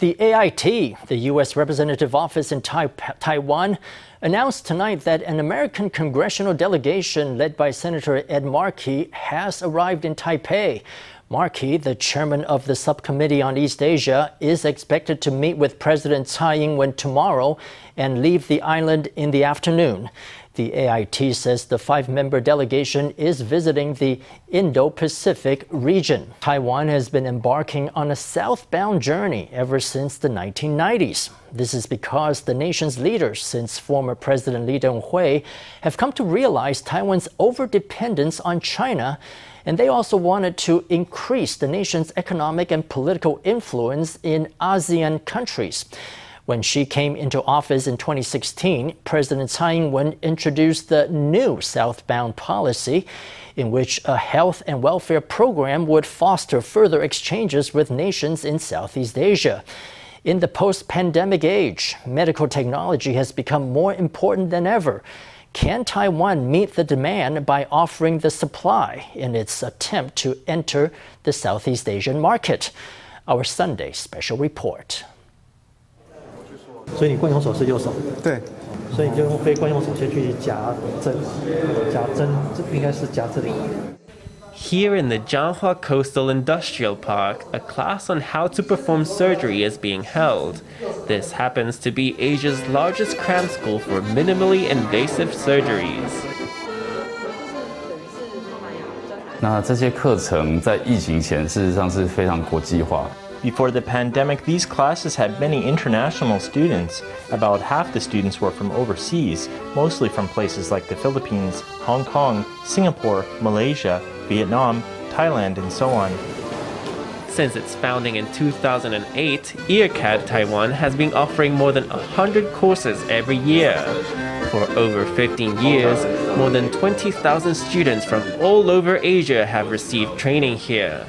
The AIT, the U.S. Representative Office in tai Taiwan, announced tonight that an American congressional delegation led by Senator Ed Markey has arrived in Taipei. Markey, the chairman of the subcommittee on East Asia, is expected to meet with President Tsai Ing wen tomorrow and leave the island in the afternoon. The AIT says the five member delegation is visiting the Indo Pacific region. Taiwan has been embarking on a southbound journey ever since the 1990s. This is because the nation's leaders, since former President Lee Teng Hui, have come to realize Taiwan's overdependence on China and they also wanted to increase the nation's economic and political influence in ASEAN countries. When she came into office in 2016, President Tsai Ing wen introduced the new southbound policy, in which a health and welfare program would foster further exchanges with nations in Southeast Asia. In the post pandemic age, medical technology has become more important than ever. Can Taiwan meet the demand by offering the supply in its attempt to enter the Southeast Asian market? Our Sunday special report. 所以你惯用手是右手，对，所以你就用非惯用手先去夹针，夹针，这应该是夹这里。Here in the Jianghua Coastal Industrial Park, a class on how to perform surgery is being held. This happens to be Asia's largest cram school for minimally invasive surgeries. 那这些课程在疫情前事实上是非常国际化。 Before the pandemic, these classes had many international students. About half the students were from overseas, mostly from places like the Philippines, Hong Kong, Singapore, Malaysia, Vietnam, Thailand, and so on. Since its founding in 2008, IRCAD Taiwan has been offering more than 100 courses every year. For over 15 years, more than 20,000 students from all over Asia have received training here.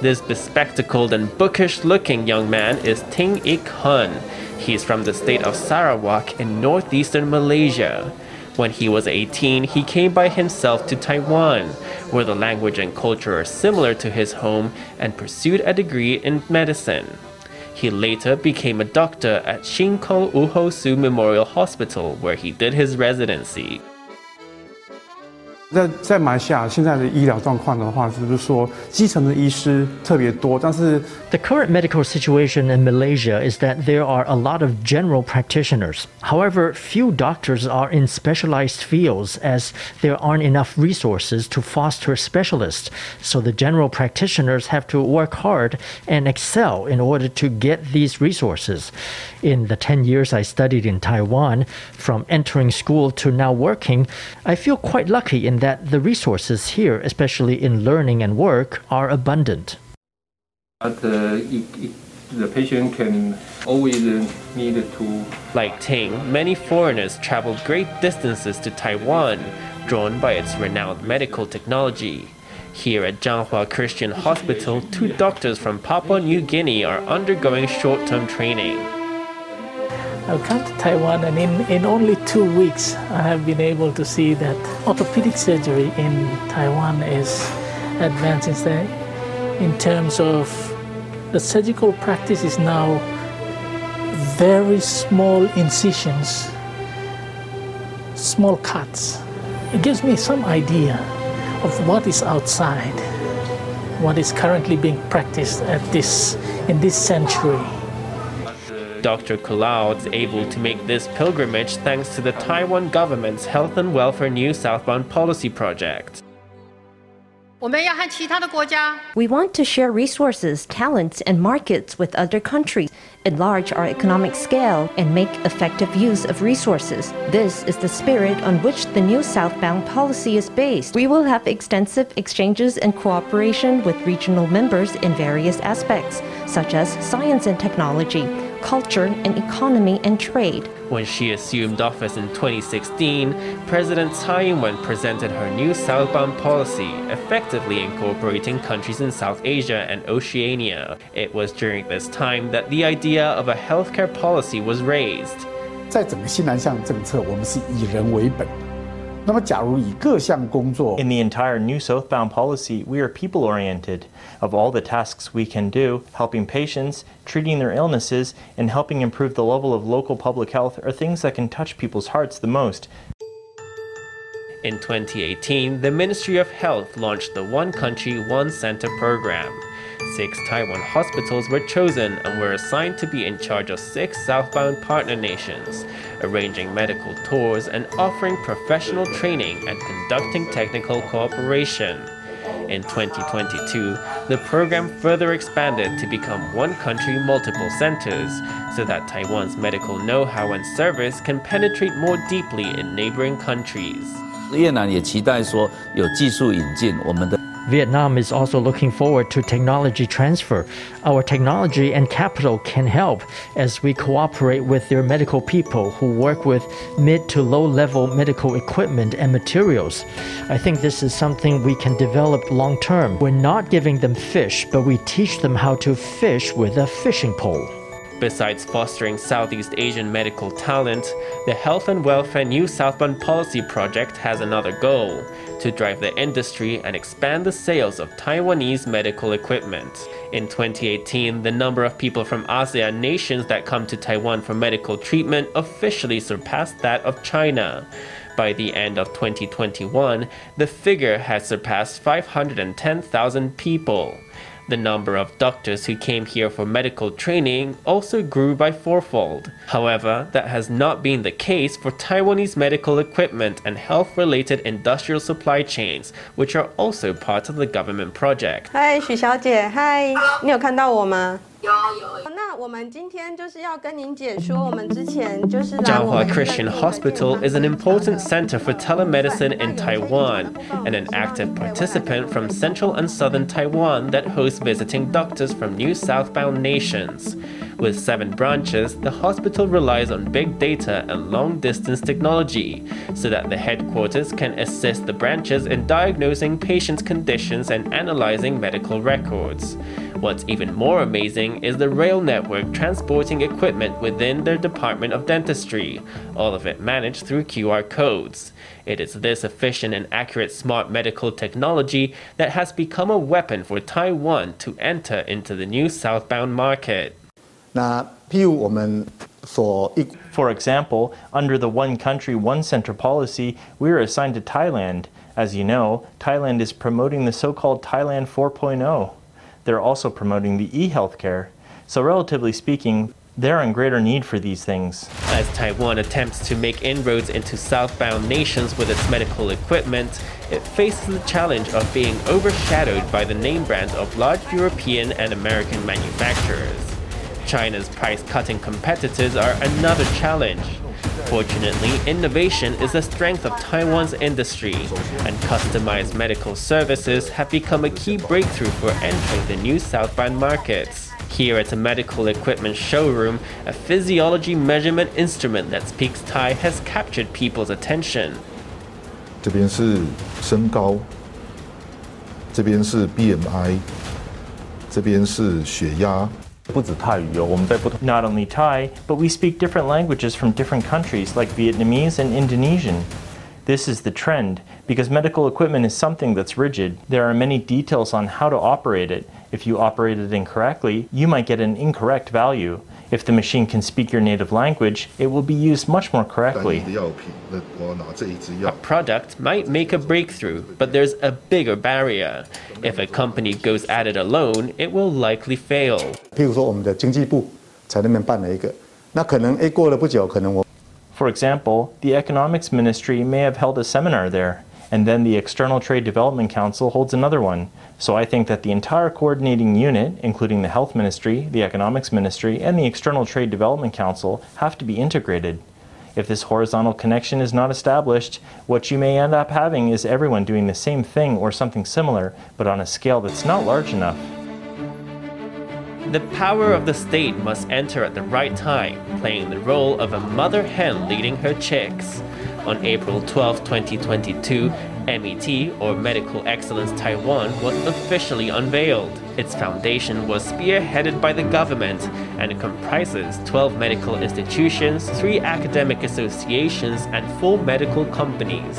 This bespectacled and bookish looking young man is Ting Ik Hun. He's from the state of Sarawak in northeastern Malaysia. When he was 18, he came by himself to Taiwan, where the language and culture are similar to his home, and pursued a degree in medicine. He later became a doctor at Shin Kong Wu Ho-Su Memorial Hospital, where he did his residency. 在在马来西亚现在的医疗状况的话，就是说基层的医师特别多，但是 The current medical situation in Malaysia is that there are a lot of general practitioners. However, few doctors are in specialized fields as there aren't enough resources to foster specialists. So the general practitioners have to work hard and excel in order to get these resources. In the 10 years I studied in Taiwan, from entering school to now working, I feel quite lucky in that the resources here, especially in learning and work, are abundant. But uh, it, it, the patient can always need to. Like Ting, many foreigners travel great distances to Taiwan, drawn by its renowned medical technology. Here at Changhua Christian Hospital, two doctors from Papua New Guinea are undergoing short term training. I've come to Taiwan and in, in only two weeks I have been able to see that orthopedic surgery in Taiwan is advancing in terms of the surgical practice is now very small incisions, small cuts. It gives me some idea of what is outside, what is currently being practiced at this in this century. Dr. Kulau is able to make this pilgrimage thanks to the Taiwan government's Health and Welfare New Southbound Policy Project. We want to share resources, talents, and markets with other countries enlarge our economic scale, and make effective use of resources. This is the spirit on which the new southbound policy is based. We will have extensive exchanges and cooperation with regional members in various aspects, such as science and technology, culture and economy and trade. When she assumed office in 2016, President Tsai Ing-wen presented her new southbound policy, effectively incorporating countries in South Asia and Oceania. It was during this time that the idea of a healthcare policy was raised. 在整个西南向政策，我们是以人为本。 那么，假如以各项工作 In the entire new southbound policy, we are people oriented. Of all the tasks we can do, helping patients, treating their illnesses, and helping improve the level of local public health are things that can touch people's hearts the most. In 2018, the Ministry of Health launched the One Country, One Center program. Six Taiwan hospitals were chosen and were assigned to be in charge of six southbound partner nations, arranging medical tours and offering professional training and conducting technical cooperation. In 2022, the program further expanded to become one country, multiple centers, so that Taiwan's medical know how and service can penetrate more deeply in neighboring countries. 越南也期待说有技术引进，我们的 Vietnam is also looking forward to technology transfer. Our technology and capital can help as we cooperate with their medical people who work with mid to low level medical equipment and materials. I think this is something we can develop long term. We're not giving them fish, but we teach them how to fish with a fishing pole. Besides fostering Southeast Asian medical talent, the Health and Welfare New Southbound Policy Project has another goal to drive the industry and expand the sales of Taiwanese medical equipment. In 2018, the number of people from ASEAN nations that come to Taiwan for medical treatment officially surpassed that of China. By the end of 2021, the figure has surpassed 510,000 people. The number of doctors who came here for medical training also grew by fourfold. However, that has not been the case for Taiwanese medical equipment and health related industrial supply chains, which are also part of the government project. 嗨，许小姐，嗨，你有看到我吗？ 有有。那我们今天就是要跟您解说，我们之前就是来我 Jiahua 们 Christian Hospital is an important center for telemedicine in Taiwan and an active participant from central and southern Taiwan that hosts visiting doctors from new southbound nations. With seven branches, the hospital relies on big data and long distance technology so that the headquarters can assist the branches in diagnosing patients' conditions and analyzing medical records. What's even more amazing is the rail network transporting equipment within their Department of Dentistry, all of it managed through QR codes. It is this efficient and accurate smart medical technology that has become a weapon for Taiwan to enter into the new southbound market. 那譬如我们所一 For example, under the One Country, One Center policy, we are assigned to Thailand. As you know, Thailand is promoting the so called Thailand 4.0. They're also promoting the e healthcare. So, relatively speaking, they're in greater need for these things. As Taiwan attempts to make inroads into southbound nations with its medical equipment, it faces the challenge of being overshadowed by the name brands of large European and American manufacturers. China's price cutting competitors are another challenge. Fortunately, innovation is the strength of Taiwan's industry, and customized medical services have become a key breakthrough for entering the new southbound markets. Here at a medical equipment showroom, a physiology measurement instrument that speaks Thai has captured people's attention. 这边是身高，这边是 BMI，这边是血压。 not only Thai, but we speak different languages from different countries like Vietnamese and Indonesian. This is the trend because medical equipment is something that's rigid. There are many details on how to operate it. If you operate it incorrectly, you might get an incorrect value. If the machine can speak your native language, it will be used much more correctly. 药品，那我要拿这一支 A 药。 product might make a breakthrough, but there's a bigger barrier. If a company goes at it alone, it will likely fail. 譬如说我们的经济部在那边办了一个，那可能诶过了不久，可能我 For example, the economics ministry may have held a seminar there, and then the External Trade Development Council holds another one. So I think that the entire coordinating unit, including the Health Ministry, the Economics Ministry, and the External Trade Development Council, have to be integrated. If this horizontal connection is not established, what you may end up having is everyone doing the same thing or something similar, but on a scale that's not large enough. The power of the state must enter at the right time, playing the role of a mother hen leading her chicks. On April 12, 2022, MET, or Medical Excellence Taiwan, was officially unveiled. Its foundation was spearheaded by the government and comprises 12 medical institutions, 3 academic associations, and 4 medical companies.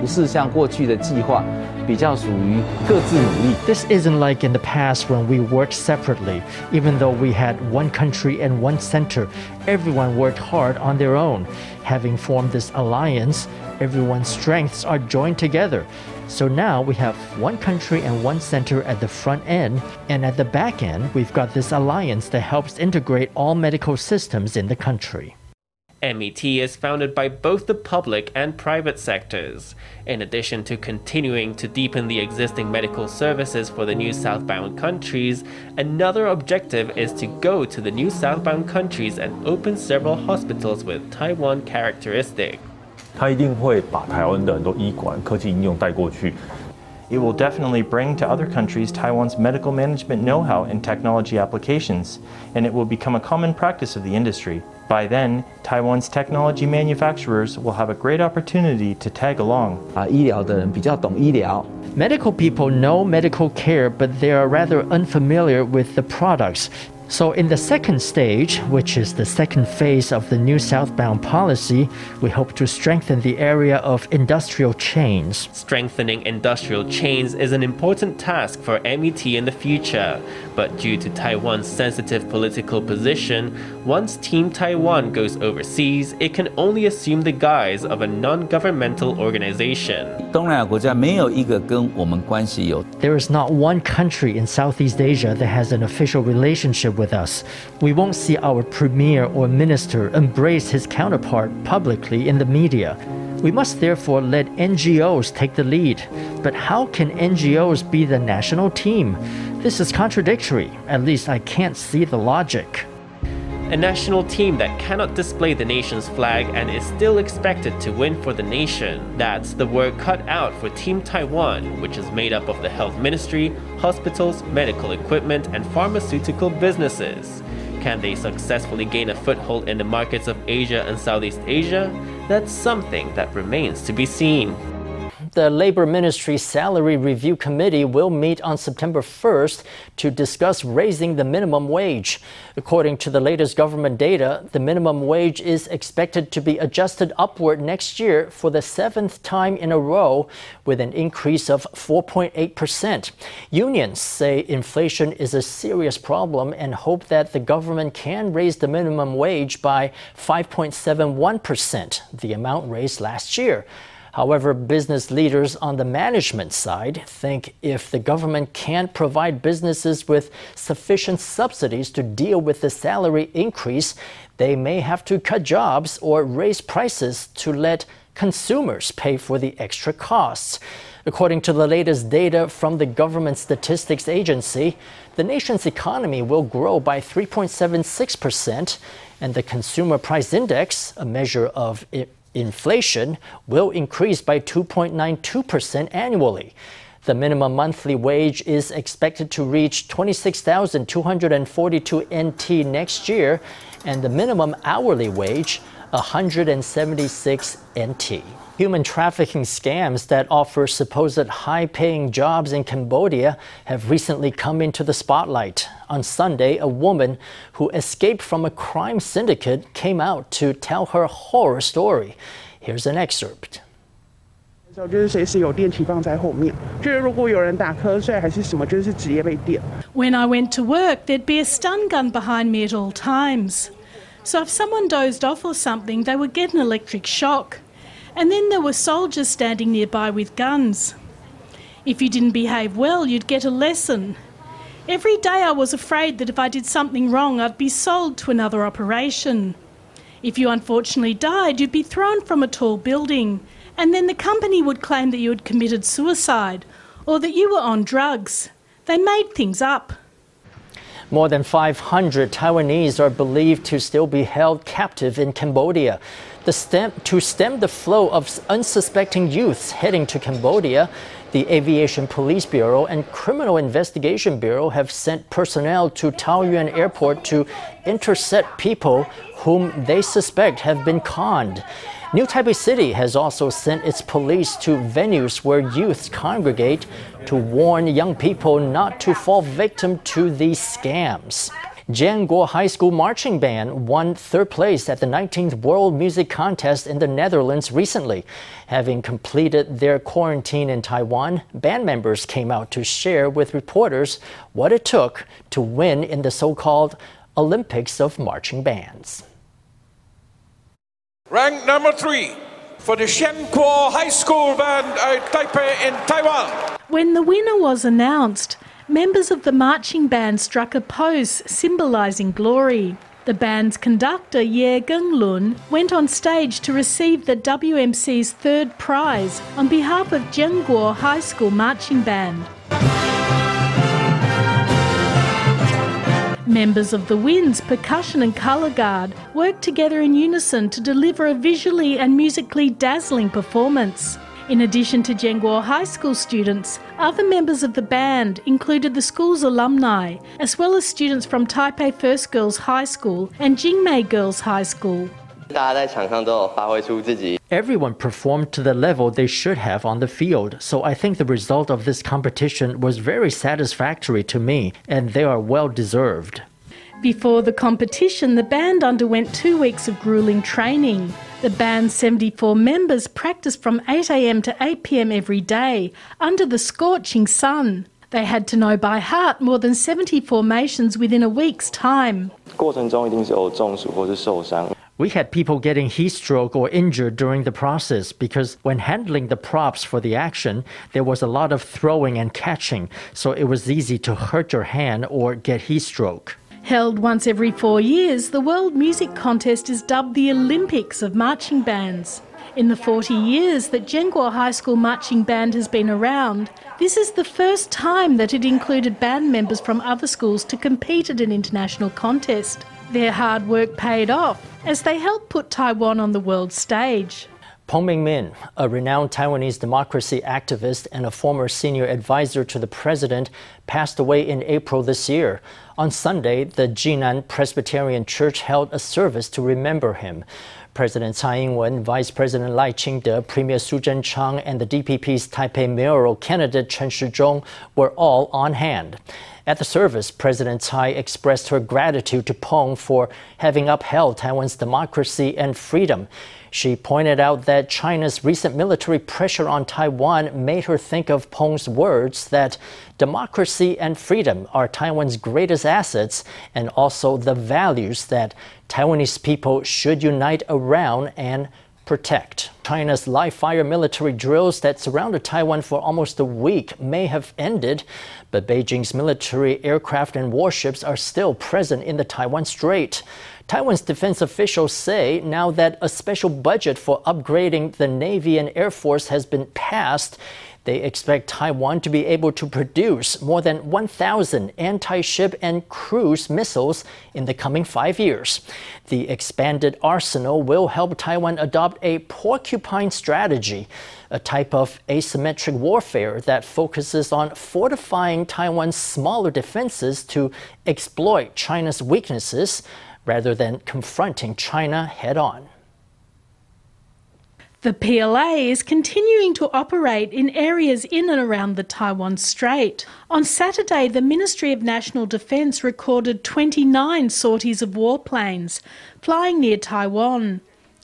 不是像过去的计划比较属于各自努力。 This isn't like in the past when we worked separately. Even though we had one country and one center, everyone worked hard on their own. Having formed this alliance, everyone's strengths are joined together. So now we have one country and one center at the front end, and at the back end, we've got this alliance that helps integrate all medical systems in the country. MET is founded by both the public and private sectors. In addition to continuing to deepen the existing medical services for the new southbound countries, another objective is to go to the new southbound countries and open several hospitals with Taiwan characteristics. 它一定会把台湾的很多医管、科技应用带过去。 It will definitely bring to other countries Taiwan's medical management know how and technology applications, and it will become a common practice of the industry. By then, Taiwan's technology manufacturers will have a great opportunity to tag along. Uh, medical people know medical care, but they are rather unfamiliar with the products. So, in the second stage, which is the second phase of the new southbound policy, we hope to strengthen the area of industrial chains. Strengthening industrial chains is an important task for MET in the future, but due to Taiwan's sensitive political position, once Team Taiwan goes overseas, it can only assume the guise of a non governmental organization. There is not one country in Southeast Asia that has an official relationship with us. We won't see our premier or minister embrace his counterpart publicly in the media. We must therefore let NGOs take the lead. But how can NGOs be the national team? This is contradictory. At least I can't see the logic. A national team that cannot display the nation's flag and is still expected to win for the nation. That's the work cut out for Team Taiwan, which is made up of the health ministry, hospitals, medical equipment, and pharmaceutical businesses. Can they successfully gain a foothold in the markets of Asia and Southeast Asia? That's something that remains to be seen. The Labor Ministry Salary Review Committee will meet on September 1st to discuss raising the minimum wage. According to the latest government data, the minimum wage is expected to be adjusted upward next year for the seventh time in a row, with an increase of 4.8%. Unions say inflation is a serious problem and hope that the government can raise the minimum wage by 5.71%, the amount raised last year. However, business leaders on the management side think if the government can't provide businesses with sufficient subsidies to deal with the salary increase, they may have to cut jobs or raise prices to let consumers pay for the extra costs. According to the latest data from the Government Statistics Agency, the nation's economy will grow by 3.76%, and the Consumer Price Index, a measure of inflation will increase by 2.92% annually. The minimum monthly wage is expected to reach 26,242 NT next year, and the minimum hourly wage 176 NT. Human trafficking scams that offer supposed high paying jobs in Cambodia have recently come into the spotlight. On Sunday, a woman who escaped from a crime syndicate came out to tell her horror story. Here's an excerpt. 就是随时有电梯放在后面，就是如果有人打瞌睡还是什么，就是直接被电。 When I went to work, there'd be a stun gun behind me at all times. So if someone dozed off or something, they would get an electric shock. And then there were soldiers standing nearby with guns. If you didn't behave well, you'd get a lesson. Every day I was afraid that if I did something wrong, I'd be sold to another operation. If you unfortunately died, you'd be thrown from a tall building, And then the company would claim that you had committed suicide or that you were on drugs. They made things up. More than 500 Taiwanese are believed to still be held captive in Cambodia. Stem, to stem the flow of unsuspecting youths heading to Cambodia, the Aviation Police Bureau and Criminal Investigation Bureau have sent personnel to Taoyuan Airport to intercept people whom they suspect have been conned. New Taipei City has also sent its police to venues where youths congregate to warn young people not to fall victim to these scams. Jianguo High School Marching Band won third place at the 19th World Music Contest in the Netherlands recently. Having completed their quarantine in Taiwan, band members came out to share with reporters what it took to win in the so called Olympics of Marching Bands. Rank number three for the Jianguo High School Band at Taipei in Taiwan. When the winner was announced, members of the marching band struck a pose symbolising glory. The band's conductor, Ye Genglun, went on stage to receive the WMC's third prize on behalf of Jianguo High School Marching Band. Members of the Winds Percussion and Colour Guard worked together in unison to deliver a visually and musically dazzling performance. In addition to Jianguo High School students, other members of the band included the school's alumni, as well as students from Taipei First Girls High School and Jingmei Girls High School. Everyone performed to the level they should have on the field, so I think the result of this competition was very satisfactory to me, and they are well deserved. Before the competition, the band underwent two weeks of grueling training. The band's 74 members practiced from 8am to 8pm every day under the scorching sun. They had to know by heart more than 70 formations within a week's time. We had people getting heat stroke or injured during the process because when handling the props for the action, there was a lot of throwing and catching, so it was easy to hurt your hand or get heat stroke. Held once every four years, the World Music Contest is dubbed the Olympics of marching bands. In the 40 years that Jianguo High School Marching Band has been around, this is the first time that it included band members from other schools to compete at an international contest. Their hard work paid off as they help put Taiwan on the world stage. Peng Mingmin, a renowned Taiwanese democracy activist and a former senior advisor to the president, passed away in April this year. On Sunday, the Jinan Presbyterian Church held a service to remember him. President Tsai Ing-wen, Vice President Lai Ching-te, Premier Su Tseng-chang, and the DPP's Taipei mayoral candidate Chen Shizhong were all on hand. At the service, President Tsai expressed her gratitude to Peng for having upheld Taiwan's democracy and freedom. She pointed out that China's recent military pressure on Taiwan made her think of Peng's words that democracy and freedom are Taiwan's greatest assets and also the values that Taiwanese people should unite around and protect. China's live fire military drills that surrounded Taiwan for almost a week may have ended, but Beijing's military aircraft and warships are still present in the Taiwan Strait. Taiwan's defense officials say now that a special budget for upgrading the Navy and Air Force has been passed, they expect Taiwan to be able to produce more than 1,000 anti ship and cruise missiles in the coming five years. The expanded arsenal will help Taiwan adopt a porcupine strategy, a type of asymmetric warfare that focuses on fortifying Taiwan's smaller defenses to exploit China's weaknesses rather than confronting China head on. The PLA is continuing to operate in areas in and around the Taiwan Strait. On Saturday, the Ministry of National Defence recorded 29 sorties of warplanes flying near Taiwan,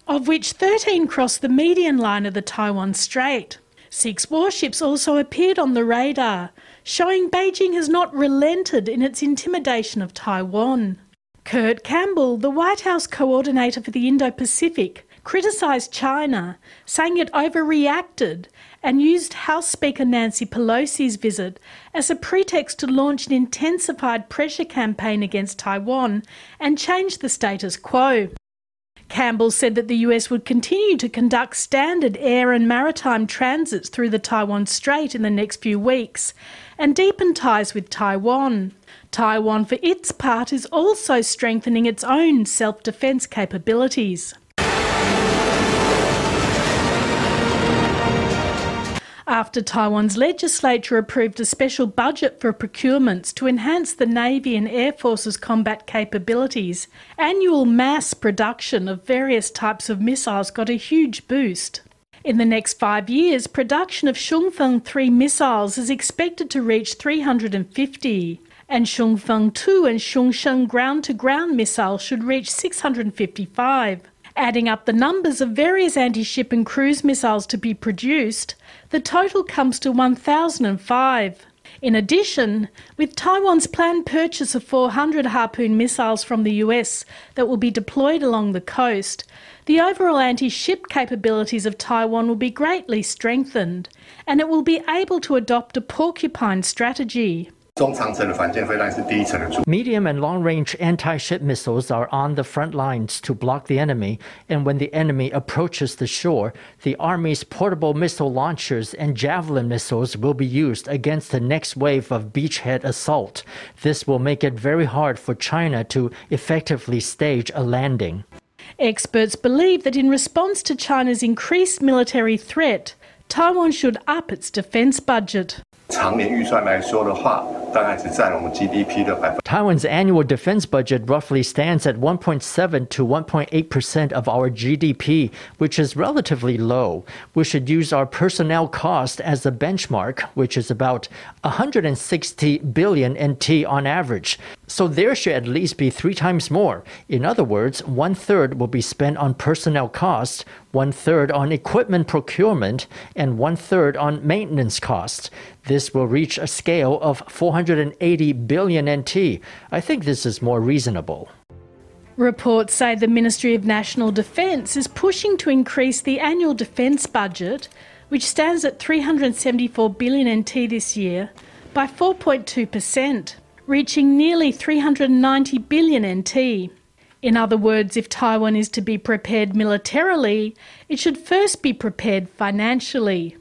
of which 13 crossed the median line of the Taiwan Strait. Six warships also appeared on the radar, showing Beijing has not relented in its intimidation of Taiwan. Kurt Campbell, the White House coordinator for the Indo Pacific, criticised China, saying it overreacted and used House Speaker Nancy Pelosi's visit as a pretext to launch an intensified pressure campaign against Taiwan and change the status quo. Campbell said that the US would continue to conduct standard air and maritime transits through the Taiwan Strait in the next few weeks and deepen ties with Taiwan. Taiwan, for its part, is also strengthening its own self defence capabilities. After Taiwan's legislature approved a special budget for procurements to enhance the Navy and Air Force's combat capabilities, annual mass production of various types of missiles got a huge boost. In the next five years, production of Xiongfeng 3 missiles is expected to reach 350, and Xiongfeng 2 and Xiongsheng ground to ground missiles should reach 655. Adding up the numbers of various anti ship and cruise missiles to be produced, the total comes to 1,005. In addition, with Taiwan's planned purchase of 400 Harpoon missiles from the US that will be deployed along the coast, the overall anti ship capabilities of Taiwan will be greatly strengthened, and it will be able to adopt a porcupine strategy. Medium and long range anti ship missiles are on the front lines to block the enemy, and when the enemy approaches the shore, the Army's portable missile launchers and Javelin missiles will be used against the next wave of beachhead assault. This will make it very hard for China to effectively stage a landing. Experts believe that in response to China's increased military threat, Taiwan should up its defense budget. Taiwan's annual defense budget roughly stands at 1.7 to 1.8 percent of our GDP, which is relatively low. We should use our personnel cost as a benchmark, which is about 160 billion NT on average. So there should at least be three times more. In other words, one third will be spent on personnel costs, one third on equipment procurement, and one third on maintenance costs. This will reach a scale of 480 billion NT. I think this is more reasonable. Reports say the Ministry of National Defence is pushing to increase the annual defence budget, which stands at 374 billion NT this year, by 4.2%, reaching nearly 390 billion NT. In other words, if Taiwan is to be prepared militarily, it should first be prepared financially.